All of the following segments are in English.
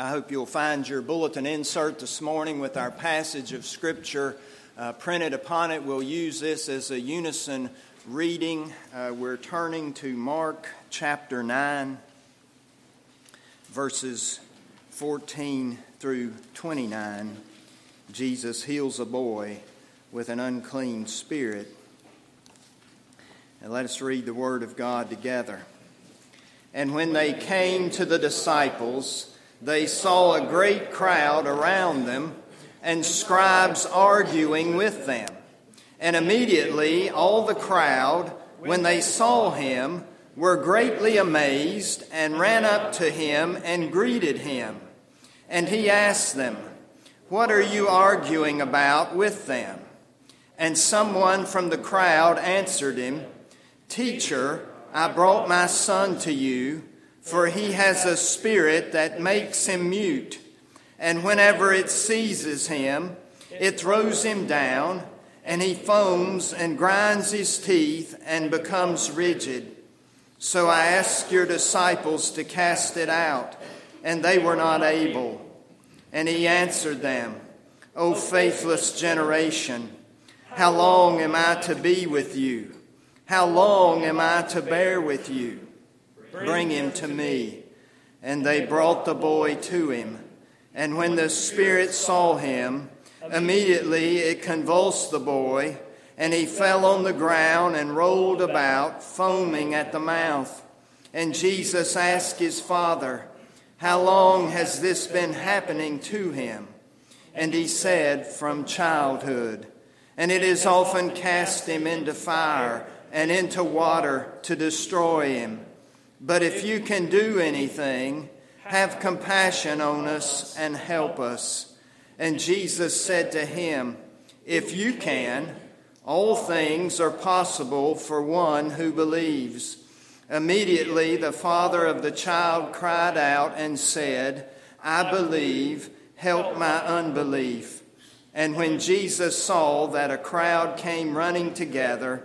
I hope you'll find your bulletin insert this morning with our passage of Scripture uh, printed upon it. We'll use this as a unison reading. Uh, we're turning to Mark chapter 9, verses 14 through 29. Jesus heals a boy with an unclean spirit. And let us read the Word of God together. And when they came to the disciples, they saw a great crowd around them and scribes arguing with them. And immediately all the crowd, when they saw him, were greatly amazed and ran up to him and greeted him. And he asked them, What are you arguing about with them? And someone from the crowd answered him, Teacher, I brought my son to you, for he has a spirit that makes him mute. And whenever it seizes him, it throws him down, and he foams and grinds his teeth and becomes rigid. So I asked your disciples to cast it out, and they were not able. And he answered them, O faithless generation, how long am I to be with you? How long am I to bear with you? Bring him to me. And they brought the boy to him. And when the Spirit saw him, immediately it convulsed the boy, and he fell on the ground and rolled about, foaming at the mouth. And Jesus asked his father, How long has this been happening to him? And he said, From childhood. And it has often cast him into fire and into water to destroy him. But if you can do anything, have compassion on us and help us. And Jesus said to him, If you can, all things are possible for one who believes. Immediately the father of the child cried out and said, I believe, help my unbelief. And when Jesus saw that a crowd came running together,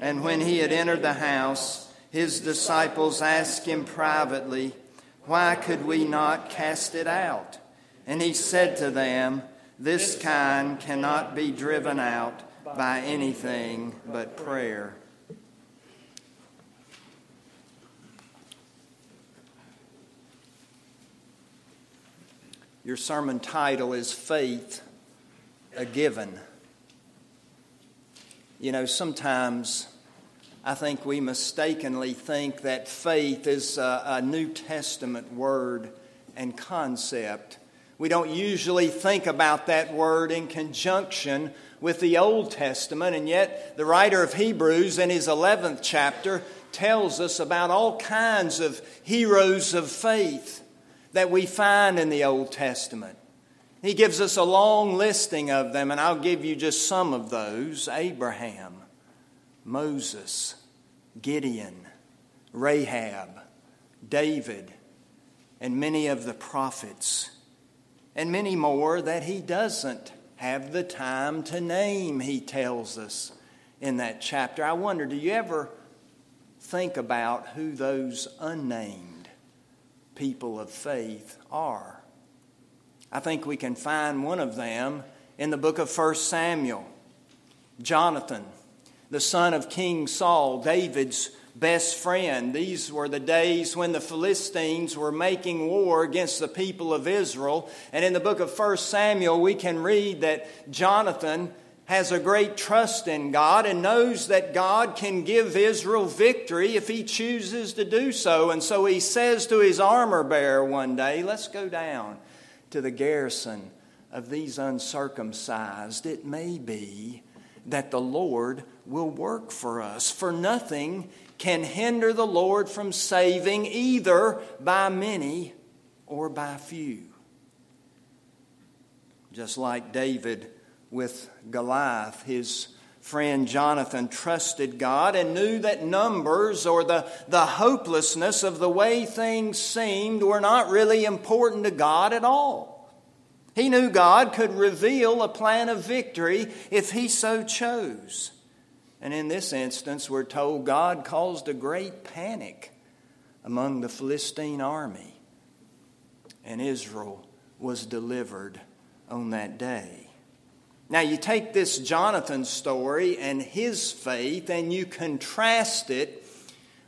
And when he had entered the house, his disciples asked him privately, Why could we not cast it out? And he said to them, This kind cannot be driven out by anything but prayer. Your sermon title is Faith, a Given. You know, sometimes I think we mistakenly think that faith is a, a, New Testament word and concept. We don't usually think about that word in conjunction with the Old Testament, and yet the writer of Hebrews in his 11th chapter tells us about all kinds of heroes of faith that we find in the Old Testament. He gives us a long listing of them, and I'll give you just some of those Abraham, Moses, Gideon, Rahab, David, and many of the prophets, and many more that he doesn't have the time to name, he tells us in that chapter. I wonder, do you ever think about who those unnamed people of faith are? I think we can find one of them in the book of 1 Samuel. Jonathan, the son of King Saul, David's best friend. These were the days when the Philistines were making war against the people of Israel. And in the book of 1 Samuel, we can read that Jonathan has a great trust in God and knows that God can give Israel victory if he chooses to do so. And so he says to his armor bearer one day, Let's go down to the garrison of these uncircumcised. It may be that the Lord will work for us. For nothing can hinder the Lord from saving either by many or by few. Just like David with Goliath, his friend Jonathan trusted God and knew that numbers or the, the hopelessness of the way things seemed were not really important to God at all. He knew God could reveal a plan of victory if he so chose. And in this instance, we're told God caused a great panic among the Philistine army, and Israel was delivered on that day. Now, you take this Jonathan story and his faith, and you contrast it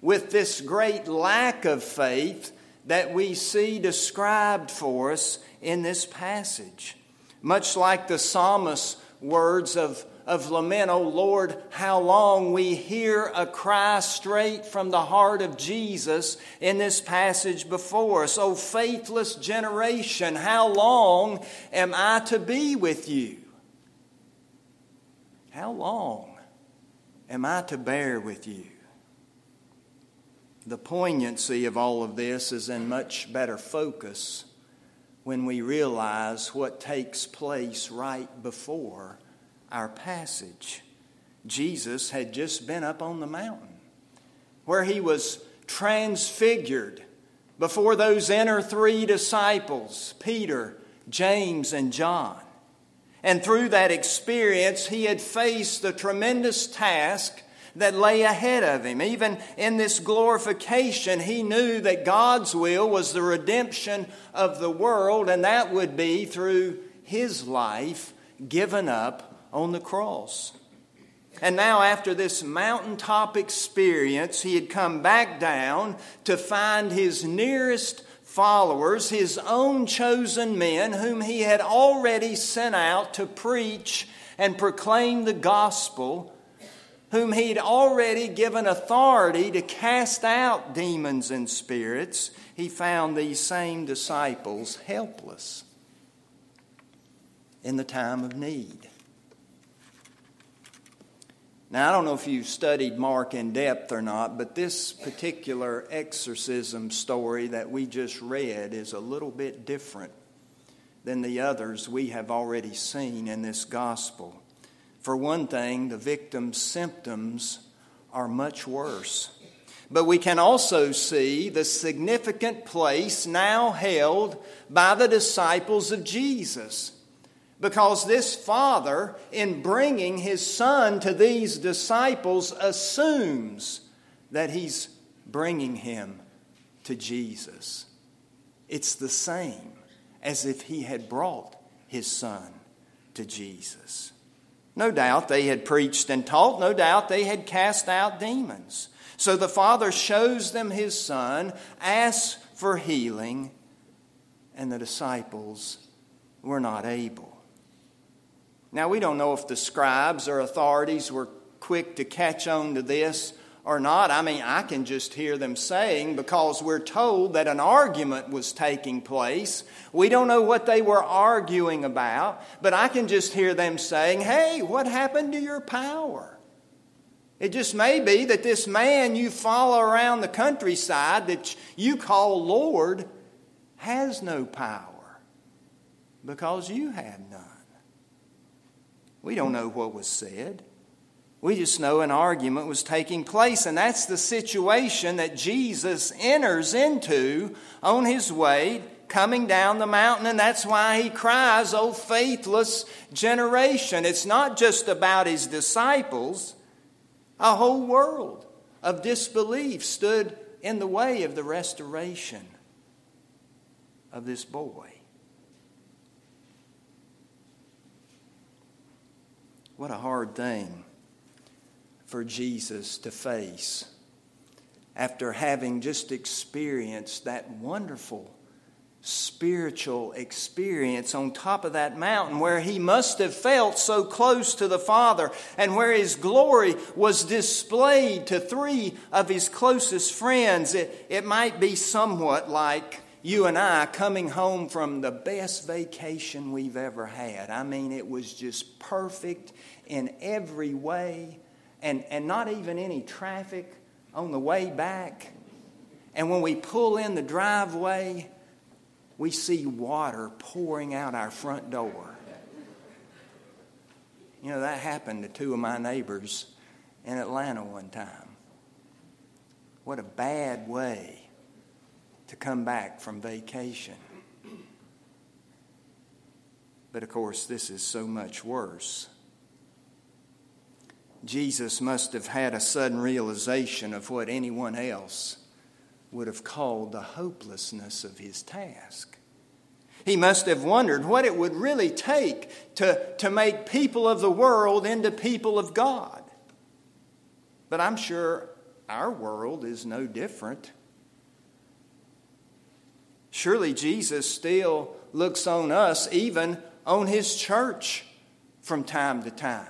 with this great lack of faith that we see described for us in this passage. Much like the psalmist's words of of lament, O Lord, how long we hear a cry straight from the heart of Jesus in this passage before us. O faithless generation, how long am I to be with you? How long am I to bear with you? The poignancy of all of this is in much better focus when we realize what takes place right before our passage, Jesus had just been up on the mountain where he was transfigured before those inner three disciples, Peter, James, and John. And through that experience, he had faced the tremendous task that lay ahead of him. Even in this glorification, he knew that God's will was the redemption of the world, and that would be through his life given up on the cross. And now, after this mountaintop experience, he had come back down to find his nearest followers, his own chosen men, whom he had already sent out to preach and proclaim the gospel, whom he'd already given authority to cast out demons and spirits. He found these same disciples helpless in the time of need. Now, I don't know if you've studied Mark in depth or not, but this particular exorcism story that we just read is a little bit different than the others we have already seen in this gospel. For one thing, the victim's symptoms are much worse. But we can also see the significant place now held by the disciples of Jesus because this father, in bringing his son to these disciples, assumes that he's bringing him to Jesus. It's the same as if he had brought his son to Jesus. No doubt they had preached and taught, no doubt they had cast out demons. So the father shows them his son, asks for healing, and the disciples were not able. Now, we don't know if the scribes or authorities were quick to catch on to this or not. I mean, I can just hear them saying because we're told that an argument was taking place. We don't know what they were arguing about, but I can just hear them saying, Hey, what happened to your power? It just may be that this man you follow around the countryside that you call Lord has no power because you have none. We don't know what was said. We just know an argument was taking place, and that's the situation that Jesus enters into on his way coming down the mountain, and that's why he cries, O faithless generation. It's not just about his disciples, a whole world of disbelief stood in the way of the restoration of this boy. What a hard thing for Jesus to face after having just experienced that wonderful spiritual experience on top of that mountain where he must have felt so close to the Father and where his glory was displayed to three of his closest friends. It, it might be somewhat like you and I coming home from the best vacation we've ever had. I mean, it was just perfect in every way, and, and not even any traffic on the way back. And when we pull in the driveway, we see water pouring out our front door. You know, that happened to two of my neighbors in Atlanta one time. What a bad way to come back from vacation. But of course, this is so much worse. Jesus must have had a sudden realization of what anyone else would have called the hopelessness of his task. He must have wondered what it would really take to, to make people of the world into people of God. But I'm sure our world is no different. Surely Jesus still looks on us, even on his church, from time to time,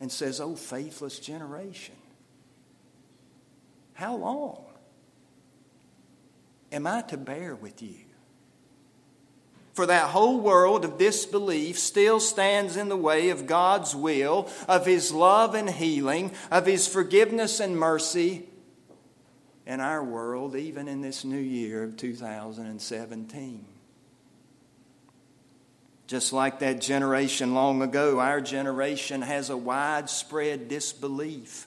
and says, Oh, faithless generation, how long am I to bear with you? For that whole world of disbelief still stands in the way of God's will, of His love and healing, of His forgiveness and mercy in our world, even in this new year of 2017. Just like that generation long ago, our generation has a widespread disbelief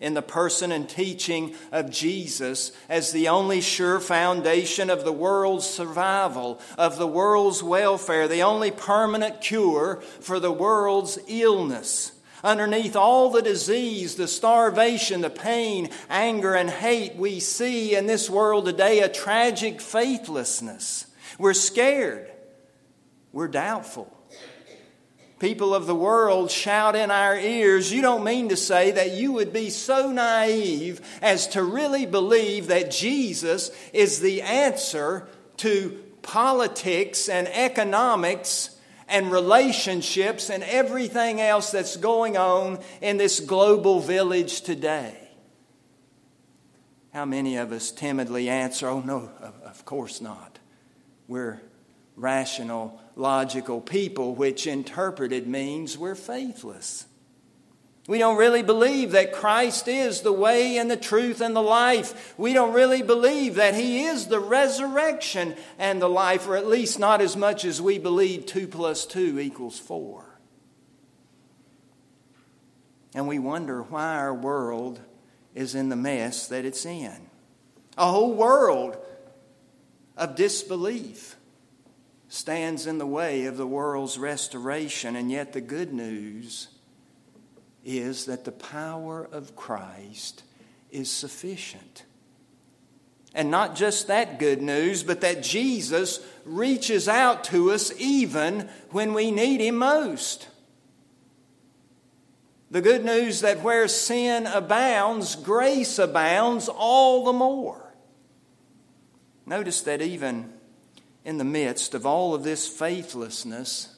in the person and teaching of Jesus as the only sure foundation of the world's survival, of the world's welfare, the only permanent cure for the world's illness. Underneath all the disease, the starvation, the pain, anger, and hate, we see in this world today a tragic faithlessness. We're scared. We're doubtful people of the world shout in our ears, you don't mean to say that you would be so naive as to really believe that Jesus is the answer to politics and economics and relationships and everything else that's going on in this global village today. How many of us timidly answer, Oh, no, of course not. We're rational logical people, which interpreted means we're faithless. We don't really believe that Christ is the way and the truth and the life. We don't really believe that He is the resurrection and the life, or at least not as much as we believe 2 plus 2 equals 4. And we wonder why our world is in the mess that it's in. A whole world of disbelief stands in the way of the world's restoration. And yet, the good news is that the power of Christ is sufficient. And not just that good news, but that Jesus reaches out to us even when we need Him most. The good news that where sin abounds, grace abounds all the more. Notice that even in the midst of all of this faithlessness,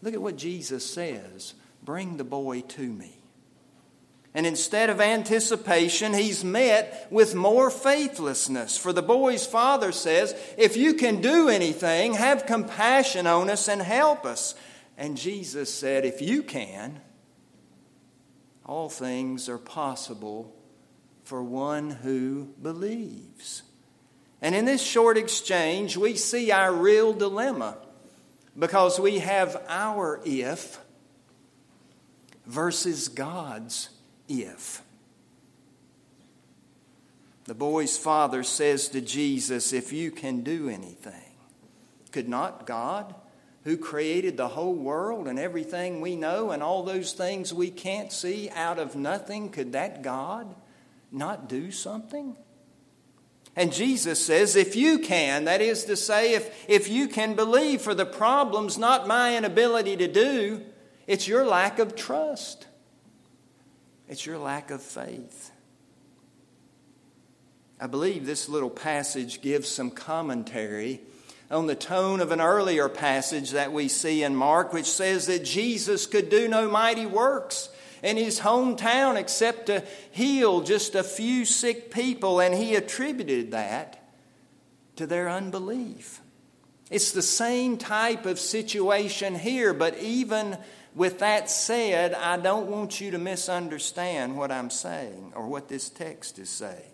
look at what Jesus says Bring the boy to me. And instead of anticipation, he's met with more faithlessness. For the boy's father says, If you can do anything, have compassion on us and help us. And Jesus said, If you can, all things are possible for one who believes. And in this short exchange, we see our real dilemma because we have our if versus God's if. The boy's father says to Jesus, If you can do anything, could not God, who created the whole world and everything we know and all those things we can't see out of nothing, could that God not do something? And Jesus says, if you can, that is to say, if, if you can believe, for the problem's not my inability to do, it's your lack of trust, it's your lack of faith. I believe this little passage gives some commentary on the tone of an earlier passage that we see in Mark, which says that Jesus could do no mighty works in his hometown except to heal just a few sick people, and he attributed that to their unbelief. It's the same type of situation here, but even with that said, I don't want you to misunderstand what I'm saying or what this text is saying.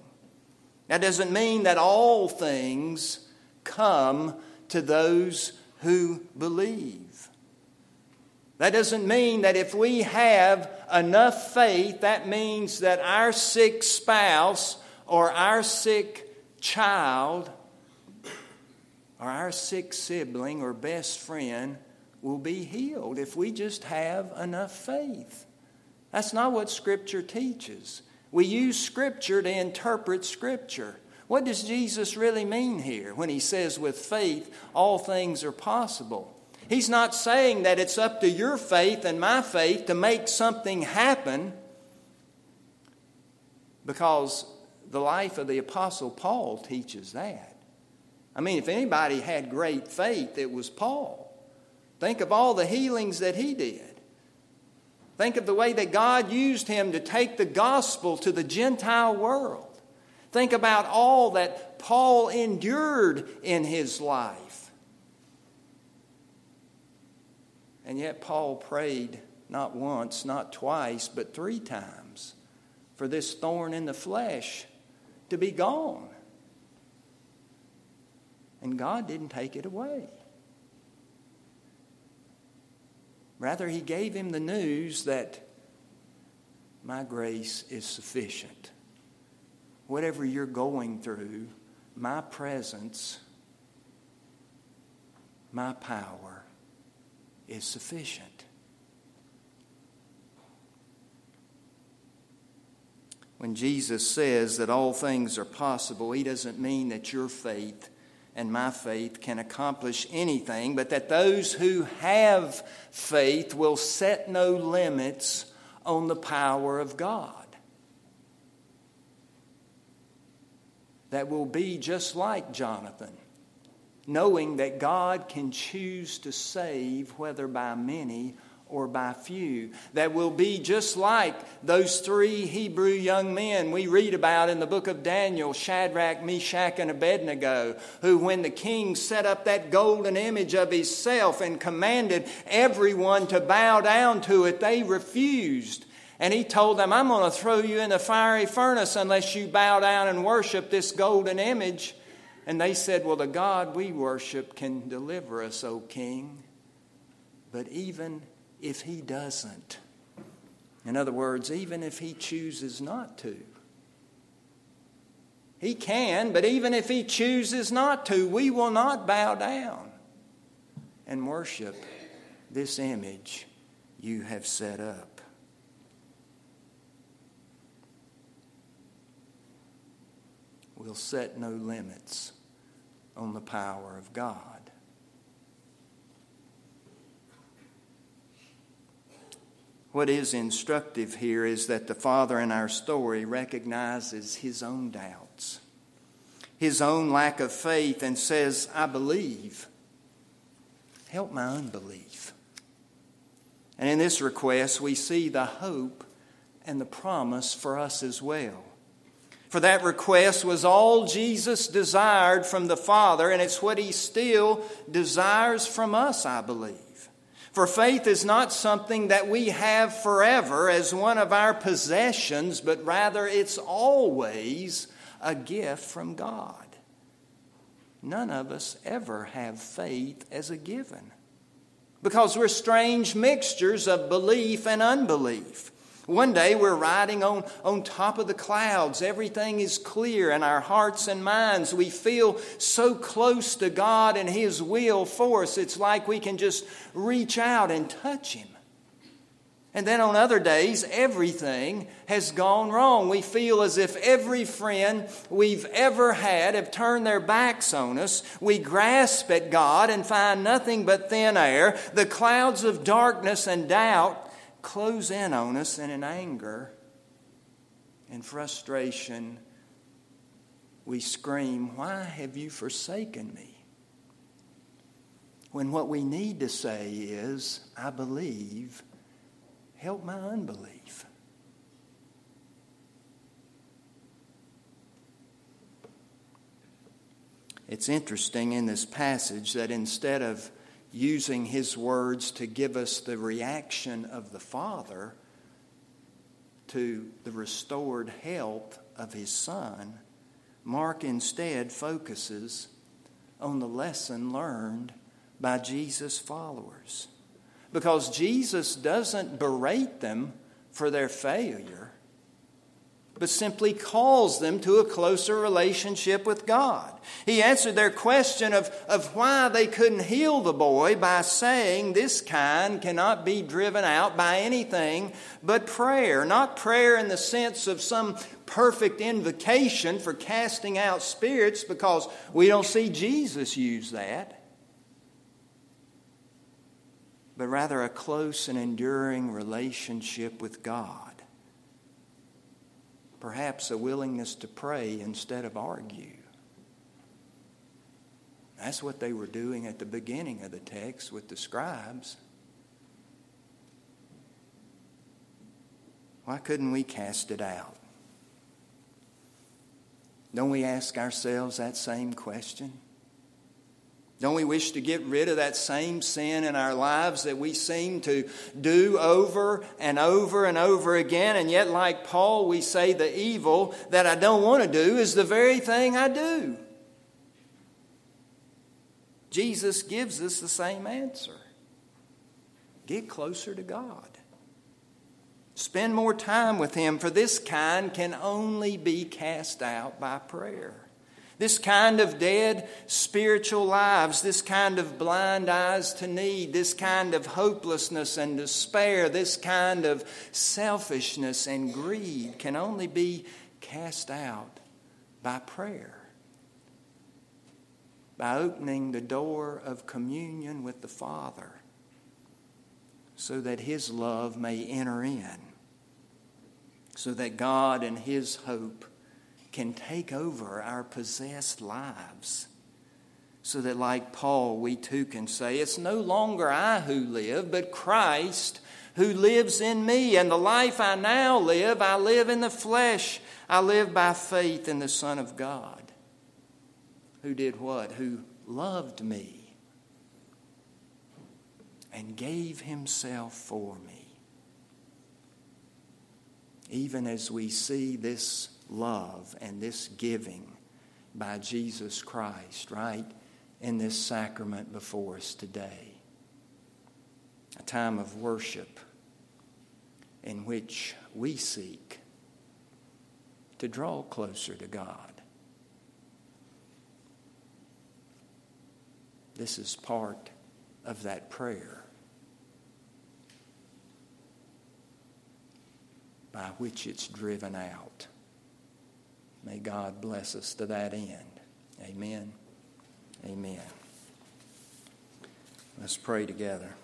That doesn't mean that all things come to those who believe. That doesn't mean that if we have enough faith, that means that our sick spouse or our sick child or our sick sibling or best friend will be healed if we just have enough faith. That's not what Scripture teaches. We use Scripture to interpret Scripture. What does Jesus really mean here when he says, with faith, all things are possible? He's not saying that it's up to your faith and my faith to make something happen because the life of the Apostle Paul teaches that. I mean, if anybody had great faith, it was Paul. Think of all the healings that he did. Think of the way that God used him to take the gospel to the Gentile world. Think about all that Paul endured in his life. And yet, Paul prayed not once, not twice, but three times for this thorn in the flesh to be gone. And God didn't take it away. Rather, He gave him the news that my grace is sufficient. Whatever you're going through, my presence, my power is sufficient. When Jesus says that all things are possible, he doesn't mean that your faith and my faith can accomplish anything, but that those who have faith will set no limits on the power of God. That will be just like Jonathan, knowing that God can choose to save, whether by many or by few. That will be just like those three Hebrew young men we read about in the book of Daniel Shadrach, Meshach, and Abednego, who, when the king set up that golden image of himself and commanded everyone to bow down to it, they refused. And he told them, I'm going to throw you in the fiery furnace unless you bow down and worship this golden image. And they said, Well, the God we worship can deliver us, O king. But even if he doesn't. In other words, even if he chooses not to. He can, but even if he chooses not to, we will not bow down and worship this image you have set up. We'll set no limits on the power of God. What is instructive here is that the father in our story recognizes his own doubts, his own lack of faith, and says, I believe. Help my unbelief. And in this request, we see the hope and the promise for us as well. For that request was all Jesus desired from the Father, and it's what he still desires from us, I believe. For faith is not something that we have forever as one of our possessions, but rather it's always a gift from God. None of us ever have faith as a given because we're strange mixtures of belief and unbelief. One day we're riding on, on top of the clouds. Everything is clear in our hearts and minds. We feel so close to God and His will for us. It's like we can just reach out and touch Him. And then on other days, everything has gone wrong. We feel as if every friend we've ever had have turned their backs on us. We grasp at God and find nothing but thin air. The clouds of darkness and doubt close in on us, and in anger and frustration, we scream, Why have you forsaken me? When what we need to say is, I believe, help my unbelief. It's interesting in this passage that instead of using his words to give us the reaction of the Father to the restored health of his Son, Mark instead focuses on the lesson learned by Jesus' followers. because Jesus doesn't berate them for their failure, but simply calls them to a closer relationship with God. He answered their question of, of why they couldn't heal the boy by saying this kind cannot be driven out by anything but prayer. Not prayer in the sense of some perfect invocation for casting out spirits, because we don't see Jesus use that but rather a close and enduring relationship with God. Perhaps a willingness to pray instead of argue. That's what they were doing at the beginning of the text with the scribes. Why couldn't we cast it out? Don't we ask ourselves that same question? Don't we wish to get rid of that same sin in our lives that we seem to do over and over and over again? And yet, like Paul, we say the evil that I don't want to do is the very thing I do. Jesus gives us the same answer get closer to God. Spend more time with Him, for this kind can only be cast out by prayer. This kind of dead spiritual lives, this kind of blind eyes to need, this kind of hopelessness and despair, this kind of selfishness and greed can only be cast out by prayer. By opening the door of communion with the Father so that His love may enter in, so that God and His hope can take over our possessed lives. So that, like Paul, we too can say, It's no longer I who live, but Christ who lives in me. And the life I now live, I live in the flesh. I live by faith in the Son of God. Who did what? Who loved me and gave himself for me. Even as we see this love and this giving by Jesus Christ, right, in this sacrament before us today. A time of worship in which we seek to draw closer to God. This is part of that prayer by which it's driven out. May God bless us to that end. Amen. Amen. Let's pray together.